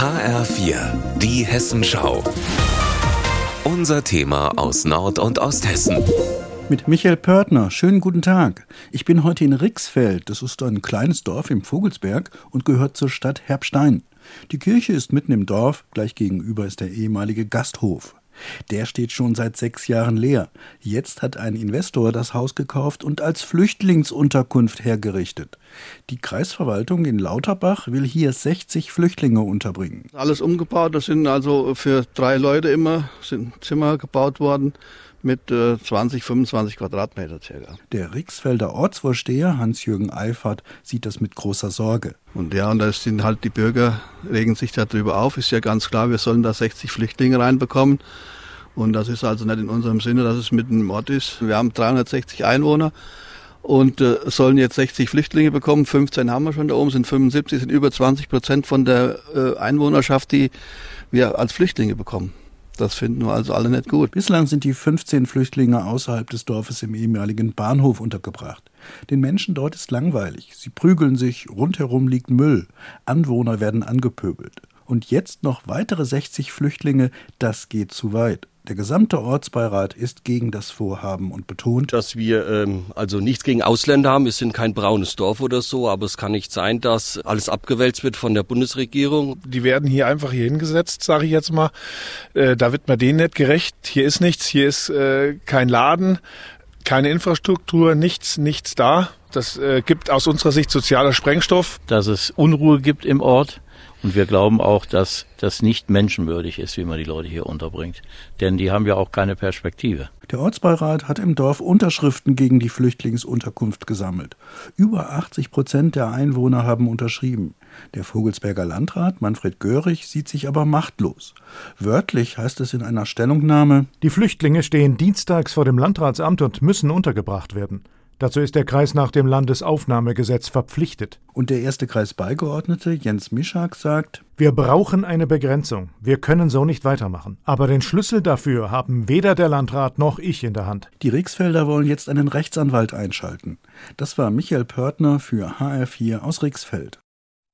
HR4, die Hessenschau. Unser Thema aus Nord- und Osthessen. Mit Michael Pörtner. Schönen guten Tag. Ich bin heute in Rixfeld. Das ist ein kleines Dorf im Vogelsberg und gehört zur Stadt Herbstein. Die Kirche ist mitten im Dorf. Gleich gegenüber ist der ehemalige Gasthof. Der steht schon seit sechs Jahren leer. Jetzt hat ein Investor das Haus gekauft und als Flüchtlingsunterkunft hergerichtet. Die Kreisverwaltung in Lauterbach will hier 60 Flüchtlinge unterbringen. Alles umgebaut, das sind also für drei Leute immer sind Zimmer gebaut worden mit äh, 20, 25 Quadratmeter circa. Der Rixfelder Ortsvorsteher Hans-Jürgen Eifert sieht das mit großer Sorge. Und ja, und da sind halt die Bürger, regen sich darüber auf, ist ja ganz klar, wir sollen da 60 Flüchtlinge reinbekommen. Und das ist also nicht in unserem Sinne, dass es mitten im Ort ist. Wir haben 360 Einwohner und äh, sollen jetzt 60 Flüchtlinge bekommen. 15 haben wir schon da oben, sind 75, sind über 20 Prozent von der äh, Einwohnerschaft, die wir als Flüchtlinge bekommen. Das finden wir also alle nicht gut. Bislang sind die 15 Flüchtlinge außerhalb des Dorfes im ehemaligen Bahnhof untergebracht. Den Menschen dort ist langweilig. Sie prügeln sich, rundherum liegt Müll. Anwohner werden angepöbelt. Und jetzt noch weitere 60 Flüchtlinge, das geht zu weit. Der gesamte Ortsbeirat ist gegen das Vorhaben und betont, dass wir ähm, also nichts gegen Ausländer haben. Wir sind kein braunes Dorf oder so, aber es kann nicht sein, dass alles abgewälzt wird von der Bundesregierung. Die werden hier einfach hier hingesetzt, sage ich jetzt mal. Äh, da wird man denen nicht gerecht. Hier ist nichts, hier ist äh, kein Laden, keine Infrastruktur, nichts, nichts da. Das äh, gibt aus unserer Sicht sozialer Sprengstoff. Dass es Unruhe gibt im Ort und wir glauben auch, dass das nicht menschenwürdig ist, wie man die Leute hier unterbringt. Denn die haben ja auch keine Perspektive. Der Ortsbeirat hat im Dorf Unterschriften gegen die Flüchtlingsunterkunft gesammelt. Über 80 Prozent der Einwohner haben unterschrieben. Der Vogelsberger Landrat Manfred Görig sieht sich aber machtlos. Wörtlich heißt es in einer Stellungnahme: Die Flüchtlinge stehen dienstags vor dem Landratsamt und müssen untergebracht werden. Dazu ist der Kreis nach dem Landesaufnahmegesetz verpflichtet. Und der erste Kreisbeigeordnete Jens Mischak sagt, wir brauchen eine Begrenzung. Wir können so nicht weitermachen. Aber den Schlüssel dafür haben weder der Landrat noch ich in der Hand. Die Rixfelder wollen jetzt einen Rechtsanwalt einschalten. Das war Michael Pörtner für HR4 aus Rixfeld.